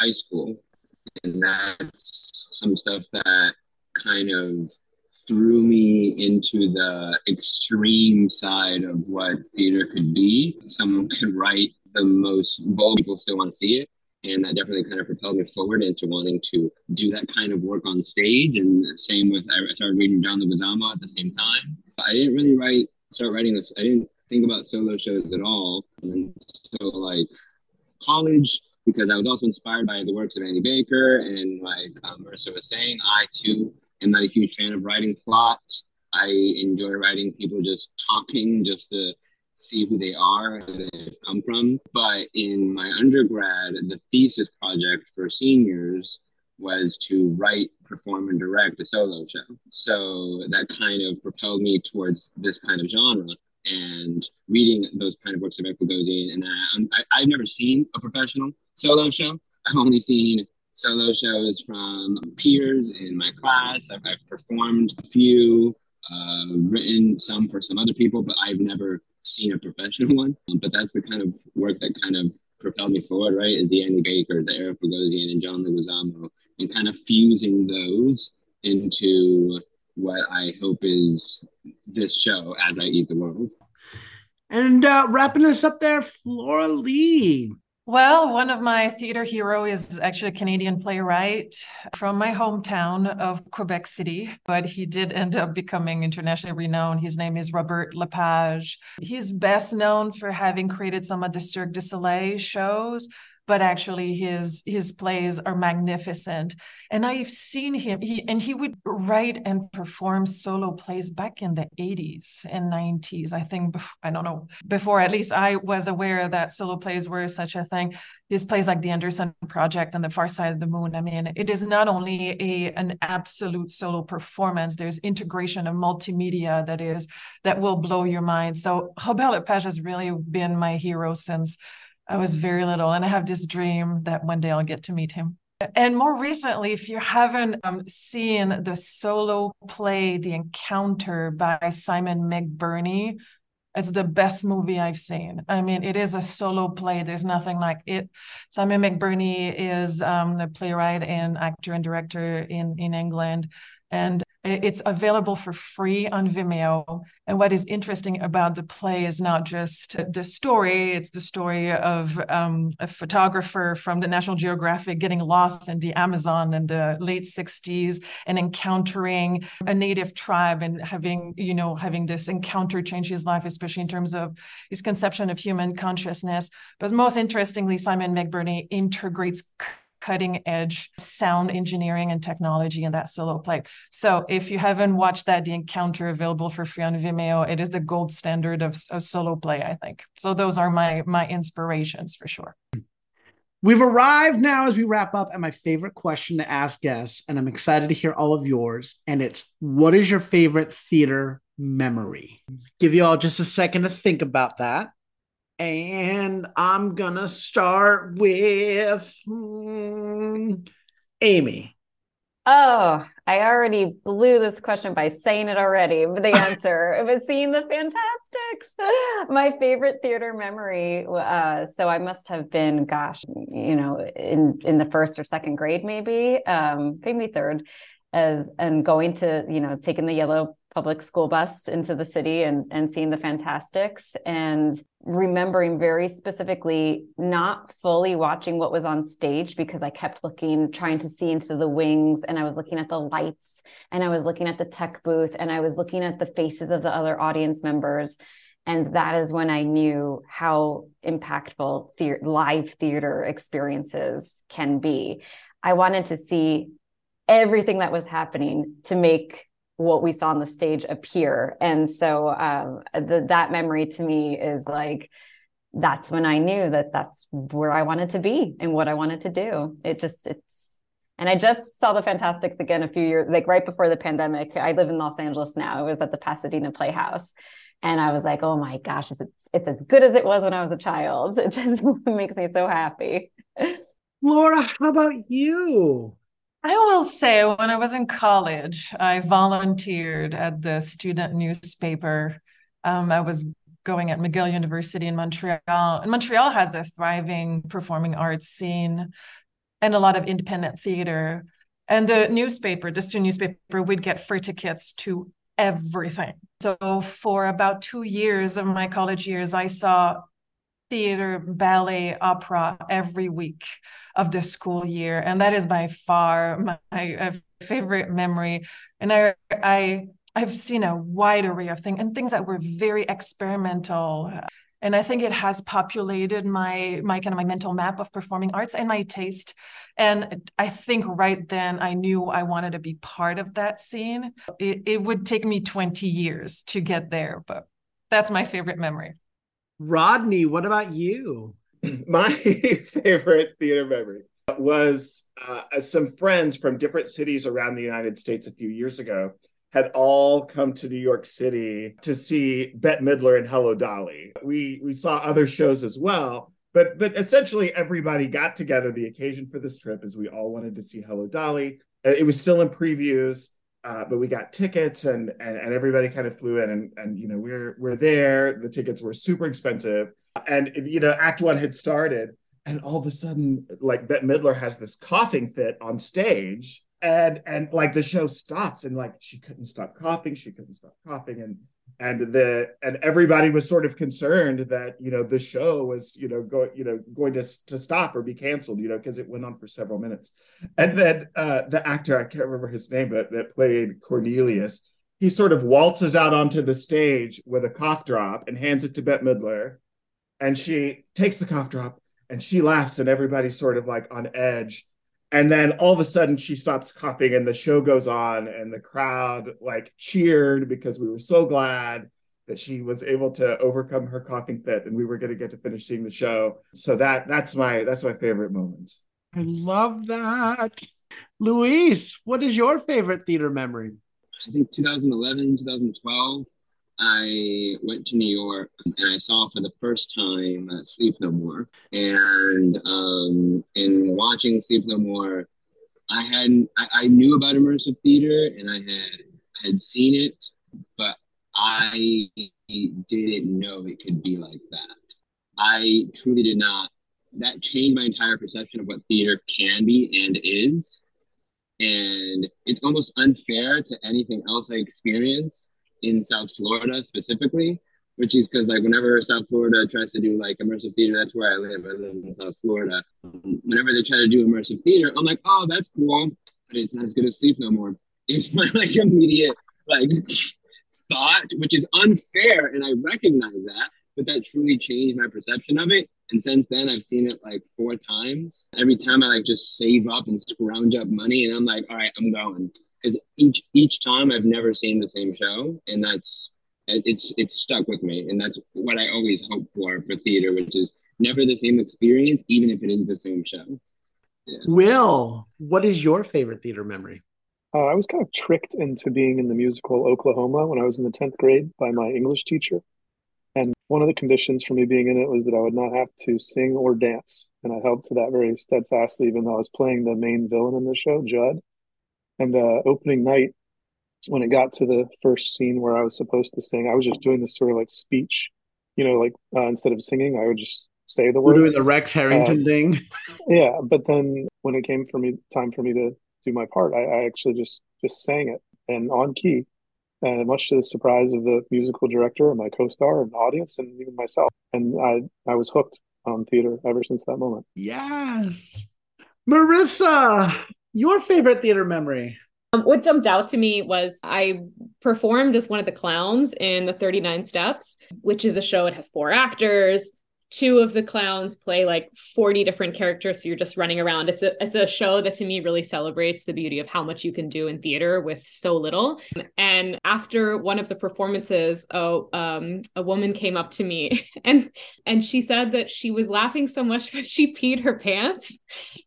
high school. And that's some stuff that kind of threw me into the extreme side of what theater could be. Someone could write the most bold, people still want to see it. And that definitely kind of propelled me forward into wanting to do that kind of work on stage. And same with, I started reading John Leguizamo at the same time. I didn't really write, start writing this, I didn't think about solo shows at all until like college because I was also inspired by the works of Annie Baker and like um, Marissa was saying, I too am not a huge fan of writing plot. I enjoy writing people just talking just to see who they are, and where they've come from. But in my undergrad, the thesis project for seniors was to write, perform, and direct a solo show. So that kind of propelled me towards this kind of genre and reading those kind of books about Bogosian. And I, I, I've never seen a professional solo show. I've only seen solo shows from peers in my class. I've, I've performed a few, uh, written some for some other people, but I've never seen a professional one. But that's the kind of work that kind of propelled me forward, right? Is the Annie Bakers, the Eric Bogosian, and John Leguizamo, and kind of fusing those into what I hope is this show as I eat the world. And uh, wrapping us up there, Flora Le. Well, one of my theater hero is actually a Canadian playwright from my hometown of Quebec City, but he did end up becoming internationally renowned. His name is Robert Lepage. He's best known for having created some of the Cirque du Soleil shows, but actually his his plays are magnificent. And i've seen him he and he would write and perform solo plays back in the 80s and 90s i think i don't know before at least i was aware that solo plays were such a thing. His plays like the andersen project and the far side of the moon i mean it is not only a an absolute solo performance there's integration of multimedia that is that will blow your mind. So Robert Lepage has really been my hero since I was very little, and I have this dream that one day I'll get to meet him. And more recently, if you haven't um, seen the solo play, The Encounter by Simon McBurney, it's the best movie I've seen. I mean, it is a solo play. There's nothing like it. Simon McBurney is um, the playwright and actor and director in in England, and it's available for free on Vimeo. And what is interesting about the play is not just the story, it's the story of um, a photographer from the National Geographic getting lost in the Amazon in the late 60s and encountering a native tribe and having, you know, having this encounter change his life, especially in terms of his conception of human consciousness. But most interestingly, Simon McBurney integrates cutting edge sound engineering and technology in that solo play. So if you haven't watched that, the encounter available for free on Vimeo, it is the gold standard of, of solo play, I think. So those are my my inspirations for sure. We've arrived now as we wrap up at my favorite question to ask guests, and I'm excited to hear all of yours. And it's what is your favorite theater memory? Give you all just a second to think about that. And I'm going to start with hmm, Amie. Oh, I already blew this question by saying it already. But the answer it was seeing the Fantasticks, My favorite theater memory. Uh, so I must have been, gosh, you know, in in the first or second grade, maybe, um, maybe third, as and going to, you know, taking the yellow public school bus into the city and, and seeing the fantasticks and remembering very specifically not fully watching what was on stage because I kept looking, trying to see into the wings and I was looking at the lights and I was looking at the tech booth and I was looking at the faces of the other audience members. And that is when I knew how impactful the- live theater experiences can be. I wanted to see everything that was happening to make what we saw on the stage appear. And so um, the, that memory to me is like, that's when I knew that that's where I wanted to be and what I wanted to do. It just, it's, and I just saw the Fantasticks again a few years, like right before the pandemic. I live in Los Angeles now. I was at the Pasadena Playhouse. And I was like, oh my gosh, it's, it's as good as it was when I was a child. It just makes me so happy. Laura, how about you? I will say, when I was in college, I volunteered at the student newspaper. Um, I was going at McGill University in Montreal, and Montreal has a thriving performing arts scene and a lot of independent theater. And the newspaper, the student newspaper, would get free tickets to everything. So for about two years of my college years, I saw theater, ballet, opera every week of the school year, and that is by far my, my uh, favorite memory. And I, I, I've seen a wide array of things and things that were very experimental. And I think it has populated my my kind of my mental map of performing arts and my taste. And I think right then I knew I wanted to be part of that scene. It, it would take me 20 years to get there, but that's my favorite memory. Rodney, what about you? My favorite theater memory was uh, some friends from different cities around the United States a few years ago had all come to New York City to see Bette Midler and Hello Dolly. We we saw other shows as well, but but essentially everybody got together. The occasion for this trip is we all wanted to see Hello Dolly. Uh, it was still in previews, uh, but we got tickets and, and and everybody kind of flew in and and you know we're we're there. The tickets were super expensive, and you know Act One had started, and all of a sudden like Bette Midler has this coughing fit on stage and and like the show stops and like she couldn't stop coughing. She couldn't stop coughing. And and the and everybody was sort of concerned that you know the show was you know going you know going to to stop or be canceled you know because it went on for several minutes. And then uh the actor i can't remember his name but that played cornelius he sort of waltzes out onto the stage with a cough drop and hands it to bette midler. And she takes the cough drop and she laughs and everybody's sort of like on edge and then all of a sudden she stops coughing and the show goes on and the crowd like cheered because we were so glad that she was able to overcome her coughing fit and we were going to get to finish seeing the show. So that that's my that's my favorite moment. I love that. Luis what is your favorite theater memory? I think 2011 2012 I went to New York and I saw for the first time uh, Sleep No More. And um, in watching Sleep No More, I had I, I knew about immersive theater and I had I had seen it, but I didn't know it could be like that. I truly did not. That changed my entire perception of what theater can be and is. And it's almost unfair to anything else I experienced in South Florida specifically, which is because like whenever South Florida tries to do like immersive theater, that's where I live. I live in South Florida. Whenever they try to do immersive theater, I'm like, oh, that's cool, but it's not as good as Sleep No More. It's my like immediate like thought, which is unfair, and I recognize that. But that truly changed my perception of it. And since then, I've seen it like four times. Every time I like just save up and scrounge up money, and I'm like, all right, I'm going because each each time I've never seen the same show, and that's it's it's stuck with me, and that's what I always hope for for theater, which is never the same experience, even if it is the same show. Yeah. Will, what is your favorite theater memory? Uh, I was kind of tricked into being in the musical Oklahoma when I was in the 10th grade by my English teacher. And one of the conditions for me being in it was that I would not have to sing or dance. And I held to that very steadfastly, even though I was playing the main villain in the show, Jud. And uh, opening night, when it got to the first scene where I was supposed to sing, I was just doing this sort of like speech, you know, like uh, instead of singing, I would just say the words. We're doing the Rex Harrington uh, thing. yeah, but then when it came for me, time for me to do my part, I, I actually just just sang it and on key, and much to the surprise of the musical director and my co-star and audience and even myself, and I I was hooked on theater ever since that moment. Yes, Marissa, your favorite theater memory? Um, what jumped out to me was I performed as one of the clowns in the 39 Steps, which is a show. It has four actors. Two of the clowns play like 40 different characters, so you're just running around. It's a it's a show that to me really celebrates the beauty of how much you can do in theater with so little. And after one of the performances, oh, um, a woman came up to me and and she said that she was laughing so much that she peed her pants.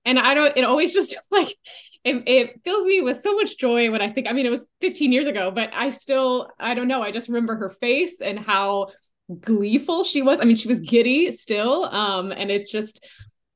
And I don't. It always just like it, it fills me with so much joy when I think, I mean, it was 15 years ago, but I still, I don't know. I just remember her face and how gleeful she was. I mean, she was giddy still. Um, and it just,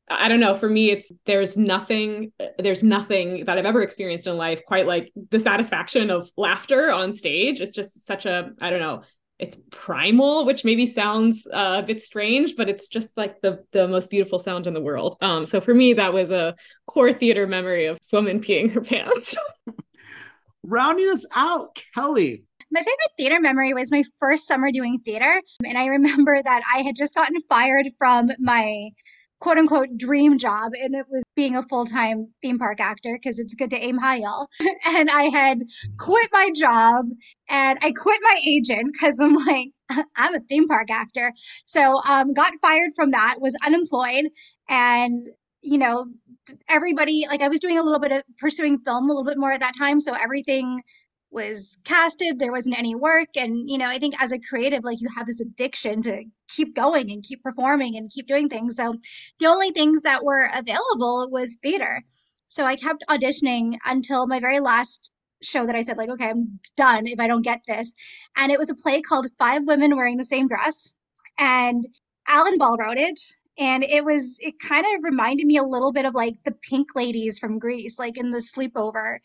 I don't know. For me, it's there's nothing, there's nothing that I've ever experienced in life quite like the satisfaction of laughter on stage. It's just such a, I don't know, it's primal, which maybe sounds uh, a bit strange, but it's just like the the most beautiful sound in the world. Um, so for me, that was a core theater memory of woman peeing her pants. Rounding us out, Kelly. My favorite theater memory was my first summer doing theater. And I remember that I had just gotten fired from my quote unquote dream job and it was being a full-time theme park actor because it's good to aim high y'all and i had quit my job and i quit my agent because i'm like i'm a theme park actor so um got fired from that was unemployed and you know everybody like i was doing a little bit of pursuing film a little bit more at that time so everything was casted there wasn't any work and you know i think as a creative like you have this addiction to keep going and keep performing and keep doing things. So the only things that were available was theater. So i kept auditioning until my very last show that i said like okay i'm done if i don't get this. And it was a play called five women wearing the same dress and alan ball wrote it and it was it kind of reminded me a little bit of like the pink ladies from grease like in the sleepover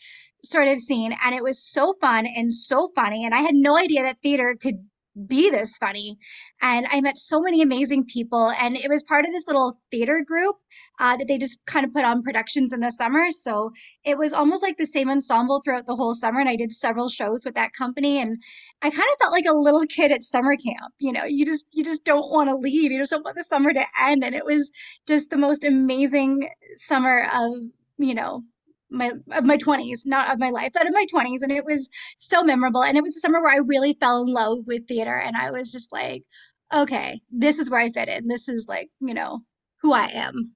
sort of scene and it was so fun and so funny and i had no idea that theater could be this funny. And i met so many amazing people and it was part of this little theater group uh, that they just kind of put on productions in the summer. So it was almost like the same ensemble throughout the whole summer and i did several shows with that company and i kind of felt like a little kid at summer camp you know? You just you just don't want to leave. You just don't want the summer to end and it was just the most amazing summer of you know my of my 20s not of my life but of my 20s and it was so memorable. And it was a summer where i really fell in love with theater. And i was just like okay this is where i fit in. This is like you know who i am.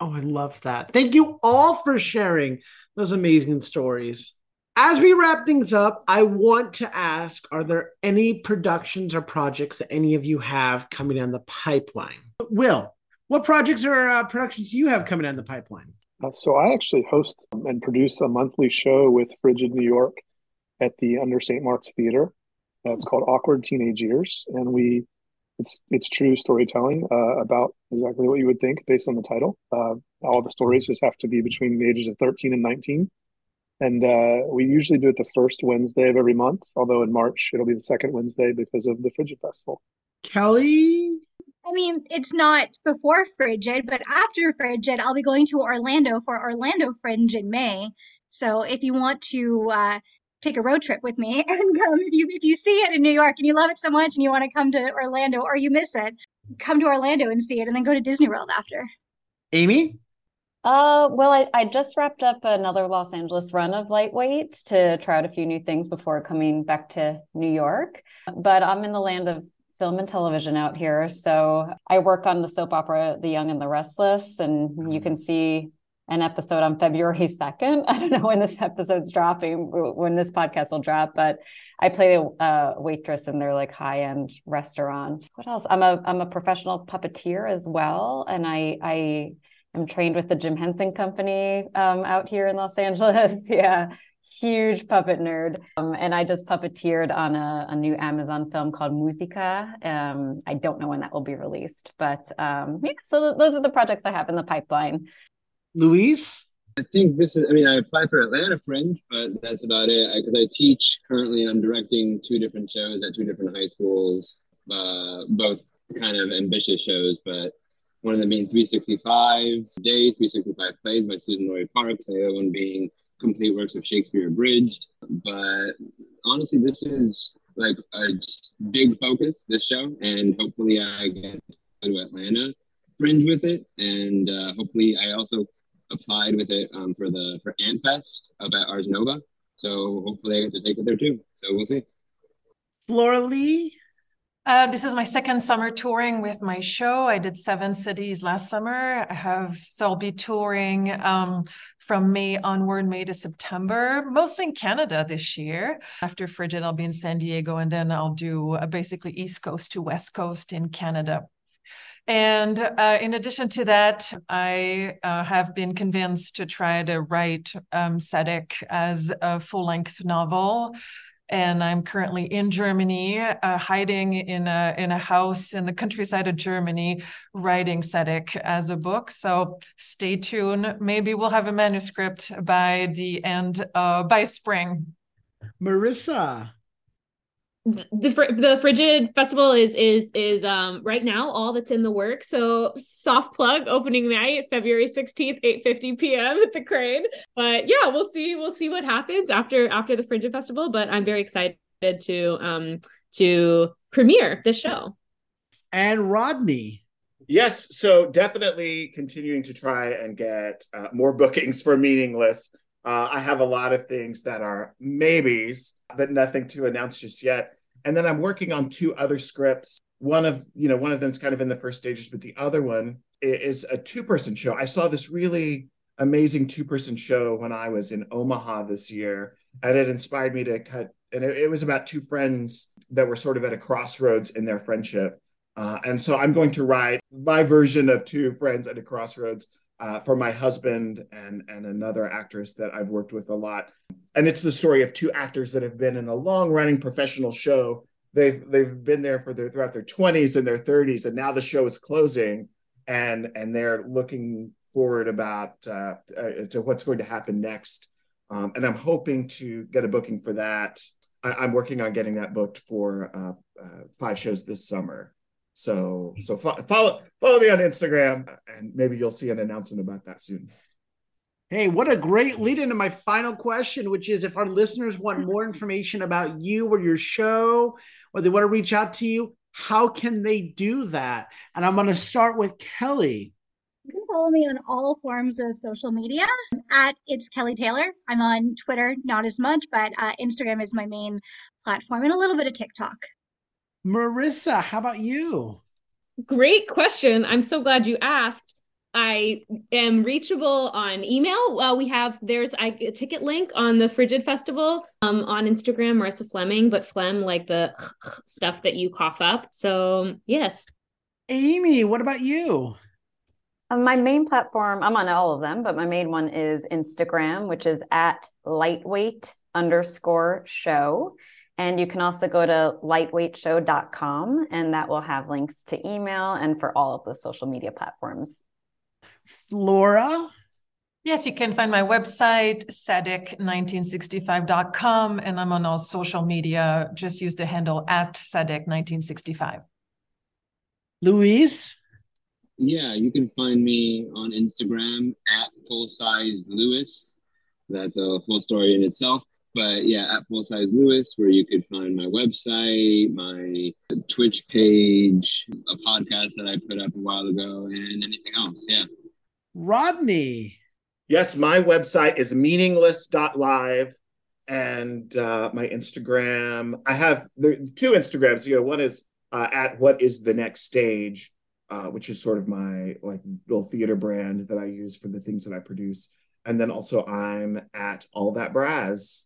Oh i love that. Thank you all for sharing those amazing stories. As we wrap things up i want to ask are there any productions or projects that any of you have coming down the pipeline? Will what projects or uh, productions do you have coming down the pipeline uh, so I actually host and produce a monthly show with Frigid New York at the Under St. Mark's Theater. It's called Awkward Teenage Years, and we it's it's true storytelling uh, about exactly what you would think based on the title. Uh, all the stories just have to be between the ages of thirteen and nineteen, and uh, we usually do it the first Wednesday of every month. Although in March it'll be the second Wednesday because of the Frigid Festival. Kelly, I mean, it's not before Frigid, but after Frigid, I'll be going to Orlando for Orlando Fringe in May. So if you want to uh, take a road trip with me and come, if you if you see it in New York and you love it so much and you want to come to Orlando or you miss it, come to Orlando and see it, and then go to Disney World after. Amie. Uh, well, I, I just wrapped up another Los Angeles run of Lightweight to try out a few new things before coming back to New York. But I'm in the land of film and television out here. So I work on the soap opera The Young and the Restless, and you mm-hmm. can see an episode on February 2nd. I don't know when this episode's dropping, when this podcast will drop, but I play a waitress in their like high-end restaurant. What else? I'm a I'm a professional puppeteer as well, and I I am trained with the Jim Henson Company um, out here in Los Angeles. yeah, huge puppet nerd. Um, and I just puppeteered on a, a, new Amazon film called Musica. Um, I don't know when that will be released, but um, yeah, so th- those are the projects I have in the pipeline. Luis? I think this is, I mean, I applied for Atlanta Fringe, but that's about it. Because I, I, teach currently and I'm directing two different shows at two different high schools, uh, both kind of ambitious shows, but one of them being 365 Days, 365 Plays by Suzan-Lori Parks, and the other one being complete works of Shakespeare abridged. But honestly, this is like a big focus this show, and hopefully I get to Atlanta fringe with it, and uh, hopefully I also applied with it um, for the for Ant Fest up at Ars Nova. So hopefully I get to take it there too. So we'll see. Flora Le, uh, this is my second summer touring with my show. I did seven cities last summer. I have so I'll be touring um, from May onward, May to September, mostly in Canada this year. After Frigid, I'll be in San Diego, and then I'll do uh, basically East Coast to West Coast in Canada. And uh, in addition to that, I uh, have been convinced to try to write um, Sadec as a full length novel and I'm currently in Germany, uh, hiding in a in a house in the countryside of Germany, writing Sadec as a book. So stay tuned. Maybe we'll have a manuscript by the end uh, by spring. Marissa, the the frigid festival is is is um right now all that's in the work so soft plug opening night february 16th 8 50 p.m at the Kraine. But yeah we'll see we'll see what happens after after the frigid festival but i'm very excited to um to premiere the show. And rodney. Yes so definitely continuing to try and get uh, more bookings for meaningless. Uh, I have a lot of things that are maybes, but nothing to announce just yet. And then I'm working on two other scripts. One of, you know, one of them's kind of in the first stages, but the other one is a two-person show. I saw this really amazing two-person show when I was in Omaha this year. and it inspired me to cut. And it, it was about two friends that were sort of at a crossroads in their friendship. Uh, and so I'm going to write my version of two friends at a crossroads uh, for my husband and and another actress that I've worked with a lot. And it's the story of two actors that have been in a long running professional show. They've they've been there for their throughout their 20s and their 30s, and now the show is closing, and and they're looking forward about uh, uh, to what's going to happen next. Um, and I'm hoping to get a booking for that. I, am working on getting that booked for uh, uh, five shows this summer. So so fo- follow follow me on Instagram, and maybe you'll see an announcement about that soon. Hey, what a great lead into my final question, which is if our listeners want more information about you or your show, or they want to reach out to you, how can they do that? And I'm going to start with Kelly. You can follow me on all forms of social media at It's Kelly Taylor. I'm on Twitter, not as much, but uh, Instagram is my main platform and a little bit of TikTok. Marissa, how about you? Great question. I'm so glad you asked. I am reachable on email. Uh, we have there's a ticket link on the Frigid Festival um, on Instagram, Marissa Fleming, but phlegm like the stuff that you cough up. So yes. Amie, what about you? Uh, my main platform, I'm on all of them, but my main one is Instagram, which is at lightweight underscore show. And you can also go to lightweightshow.com, and that will have links to email and for all of the social media platforms. Flora? Yes, you can find my website, sadec1965.com, and I'm on all social media. Just use the handle at sadec1965. Luis? Yeah, you can find me on Instagram at full sized Luis. That's a whole story in itself but yeah, at Full Size Luis, where you could find my website, my Twitch page, a podcast that I put up a while ago, and anything else. Yeah. Rodney. Yes, my website is meaningless.love and uh, my Instagram. I have the two Instagrams. You know, one is uh, at what is the next stage, uh, which is sort of my like little theater brand that I use for the things that I produce. And then also I'm at all that Brazz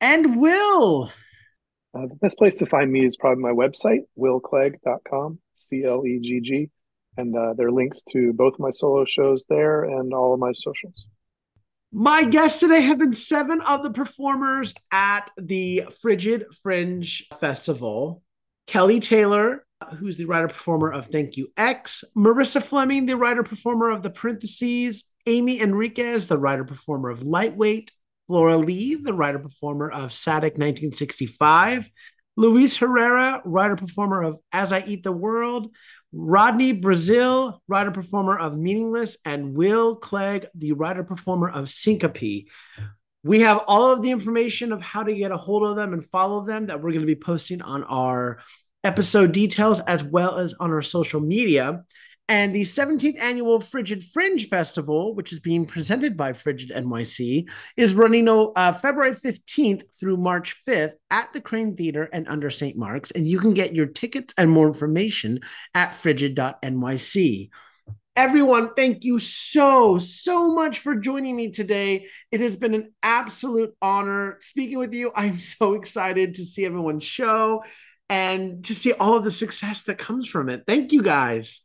and Will. Uh, the best place to find me is probably my website, willclegg.com, C L E G G. And uh, there are links to both my solo shows there and all of my socials. My guests today have been seven of the performers at the Frigid Fringe Festival. Kelly Taylor, who's the writer performer of Thank U, Ex, Marissa Fleming, the writer performer of The Parentheses, Amie Enriquez, the writer performer of Lightweight, Laura Lee, the writer performer of Sadec 1965, Luis Herrera, writer performer of As I Eat the World, Rodney Brazil, writer performer of Meaningless, and Will Clegg, the writer performer of Syncope. We have all of the information of how to get a hold of them and follow them that we're going to be posting on our episode details as well as on our social media. And the 17th annual Frigid Fringe Festival, which is being presented by Frigid NYC, is running uh, February 15th through March 5th at the Kraine Theater and under St. Mark's. And you can get your tickets and more information at frigid.nyc. Everyone, thank you so, so much for joining me today. It has been an absolute honor speaking with you. I'm so excited to see everyone's show and to see all of the success that comes from it. Thank you guys.